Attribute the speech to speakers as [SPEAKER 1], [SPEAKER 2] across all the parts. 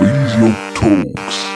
[SPEAKER 1] Freeze
[SPEAKER 2] Your Toes.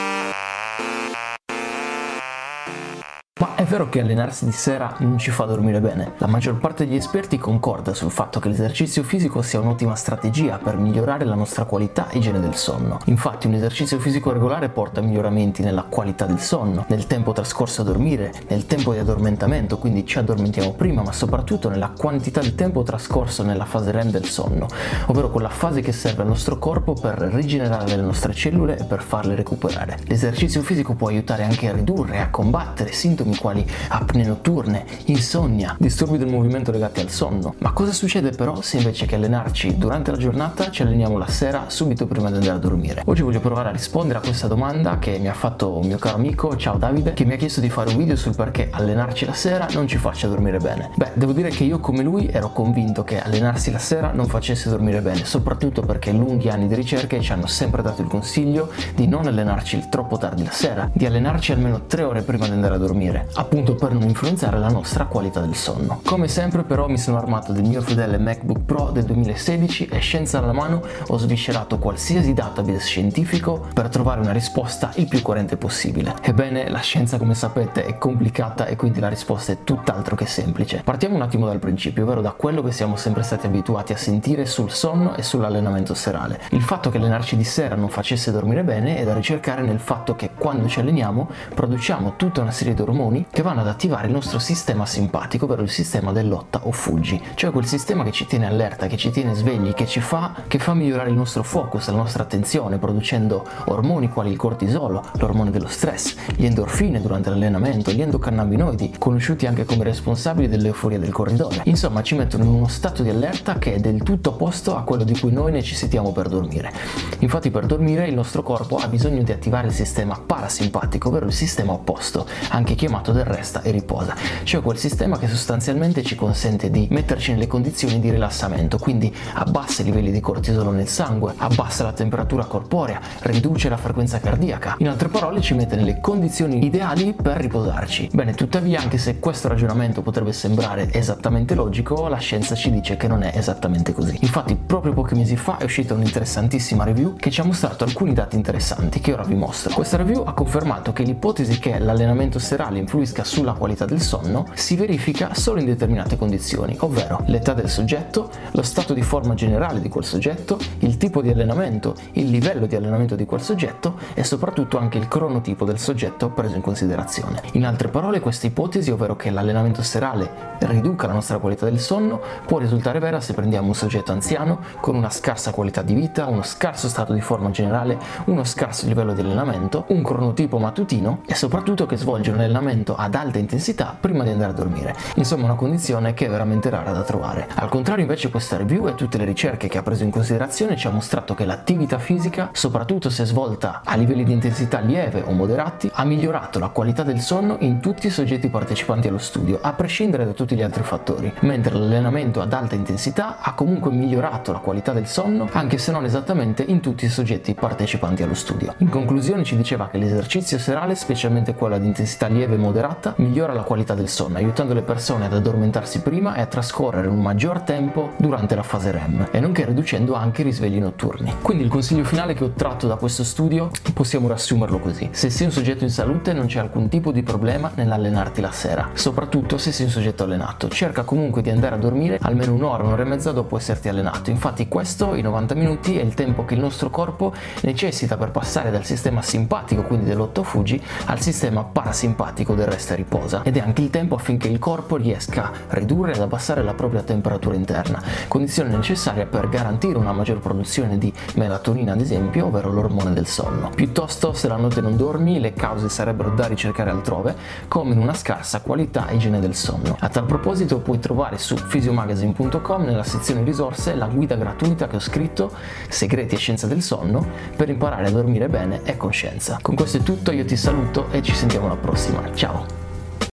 [SPEAKER 2] Vero che allenarsi di sera non ci fa dormire bene? La maggior parte degli esperti concorda sul fatto che l'esercizio fisico sia un'ottima strategia per migliorare la nostra qualità e igiene del sonno. Infatti un esercizio fisico regolare porta miglioramenti nella qualità del sonno, nel tempo trascorso a dormire, nel tempo di addormentamento, quindi ci addormentiamo prima, ma soprattutto nella quantità di tempo trascorso nella fase REM del sonno, ovvero quella fase che serve al nostro corpo per rigenerare le nostre cellule e per farle recuperare. L'esercizio fisico può aiutare anche a ridurre e a combattere sintomi sintomi quali apnee notturne, insonnia, disturbi del movimento legati al sonno. Ma cosa succede però se invece che allenarci durante la giornata ci alleniamo la sera subito prima di andare a dormire? Oggi voglio provare a rispondere a questa domanda che mi ha fatto un mio caro amico, ciao Davide, che mi ha chiesto di fare un video sul perché allenarci la sera non ci faccia dormire bene. Beh, devo dire che io come lui ero convinto che allenarsi la sera non facesse dormire bene, soprattutto perché lunghi anni di ricerche ci hanno sempre dato il consiglio di non allenarci troppo tardi la sera, di allenarci almeno 3 ore prima di andare a dormire dormire, appunto per non influenzare la nostra qualità del sonno. Come sempre però mi sono armato del mio fedele MacBook Pro del 2016 e scienza alla mano ho sviscerato qualsiasi database scientifico per trovare una risposta il più coerente possibile. Ebbene, la scienza come sapete è complicata e quindi la risposta è tutt'altro che semplice. Partiamo un attimo dal principio, ovvero da quello che siamo sempre stati abituati a sentire sul sonno e sull'allenamento serale. Il fatto che allenarci di sera non facesse dormire bene è da ricercare nel fatto che quando ci alleniamo produciamo tutta una serie di ormoni che vanno ad attivare il nostro sistema simpatico, ovvero il sistema del lotta o fuggi, cioè quel sistema che ci tiene allerta, che ci tiene svegli, che ci fa, che fa migliorare il nostro focus, la nostra attenzione, producendo ormoni quali il cortisolo, l'ormone dello stress, gli endorfine durante l'allenamento, gli endocannabinoidi, conosciuti anche come responsabili dell'euforia del corridore. Insomma, ci mettono in uno stato di allerta che è del tutto opposto a quello di cui noi necessitiamo per dormire. Infatti per dormire il nostro corpo ha bisogno di attivare il sistema parasimpatico, ovvero il sistema opposto, anche chiamato del resta e riposa, cioè quel sistema che sostanzialmente ci consente di metterci nelle condizioni di rilassamento, quindi abbassa i livelli di cortisolo nel sangue, abbassa la temperatura corporea, riduce la frequenza cardiaca, in altre parole ci mette nelle condizioni ideali per riposarci. Bene, tuttavia anche se questo ragionamento potrebbe sembrare esattamente logico, la scienza ci dice che non è esattamente così. Infatti proprio pochi mesi fa è uscita un'interessantissima review che ci ha mostrato alcuni dati interessanti che ora vi mostro. Questa review ha confermato che l'ipotesi che l'allenamento serale influisca sulla qualità del sonno si verifica solo in determinate condizioni, ovvero l'età del soggetto, lo stato di forma generale di quel soggetto, il tipo di allenamento, il livello di allenamento di quel soggetto e soprattutto anche il cronotipo del soggetto preso in considerazione. In altre parole, questa ipotesi, ovvero che l'allenamento serale riduca la nostra qualità del sonno, può risultare vera se prendiamo un soggetto anziano con una scarsa qualità di vita, uno scarso stato di forma generale, uno scarso livello di allenamento, un cronotipo mattutino e soprattutto che svolge un allenamento allenamento ad alta intensità prima di andare a dormire. Insomma, una condizione che è veramente rara da trovare. Al contrario, invece, questa review e tutte le ricerche che ha preso in considerazione ci ha mostrato che l'attività fisica, soprattutto se svolta a livelli di intensità lieve o moderati, ha migliorato la qualità del sonno in tutti i soggetti partecipanti allo studio, a prescindere da tutti gli altri fattori, mentre l'allenamento ad alta intensità ha comunque migliorato la qualità del sonno, anche se non esattamente in tutti i soggetti partecipanti allo studio. In conclusione ci diceva che l'esercizio serale, specialmente quello ad intensità lieve e moderata migliora la qualità del sonno, aiutando le persone ad addormentarsi prima e a trascorrere un maggior tempo durante la fase REM, e nonché riducendo anche i risvegli notturni. Quindi il consiglio finale che ho tratto da questo studio possiamo riassumerlo così. Se sei un soggetto in salute non c'è alcun tipo di problema nell'allenarti la sera, soprattutto se sei un soggetto allenato. Cerca comunque di andare a dormire almeno un'ora, un'ora e mezza dopo esserti allenato. Infatti questo, i 90 minuti, è il tempo che il nostro corpo necessita per passare dal sistema simpatico, quindi dell'ottofugi, al sistema parasimpatico del resta e riposa ed è anche il tempo affinché il corpo riesca a ridurre ed abbassare la propria temperatura interna, condizione necessaria per garantire una maggior produzione di melatonina ad esempio, ovvero l'ormone del sonno. Piuttosto se la notte non dormi le cause sarebbero da ricercare altrove, come in una scarsa qualità e igiene del sonno. A tal proposito puoi trovare su physiomagazine.com nella sezione risorse la guida gratuita che ho scritto Segreti e scienza del sonno per imparare a dormire bene e con scienza. Con questo è tutto, io ti saluto e ci sentiamo alla prossima. Ciao!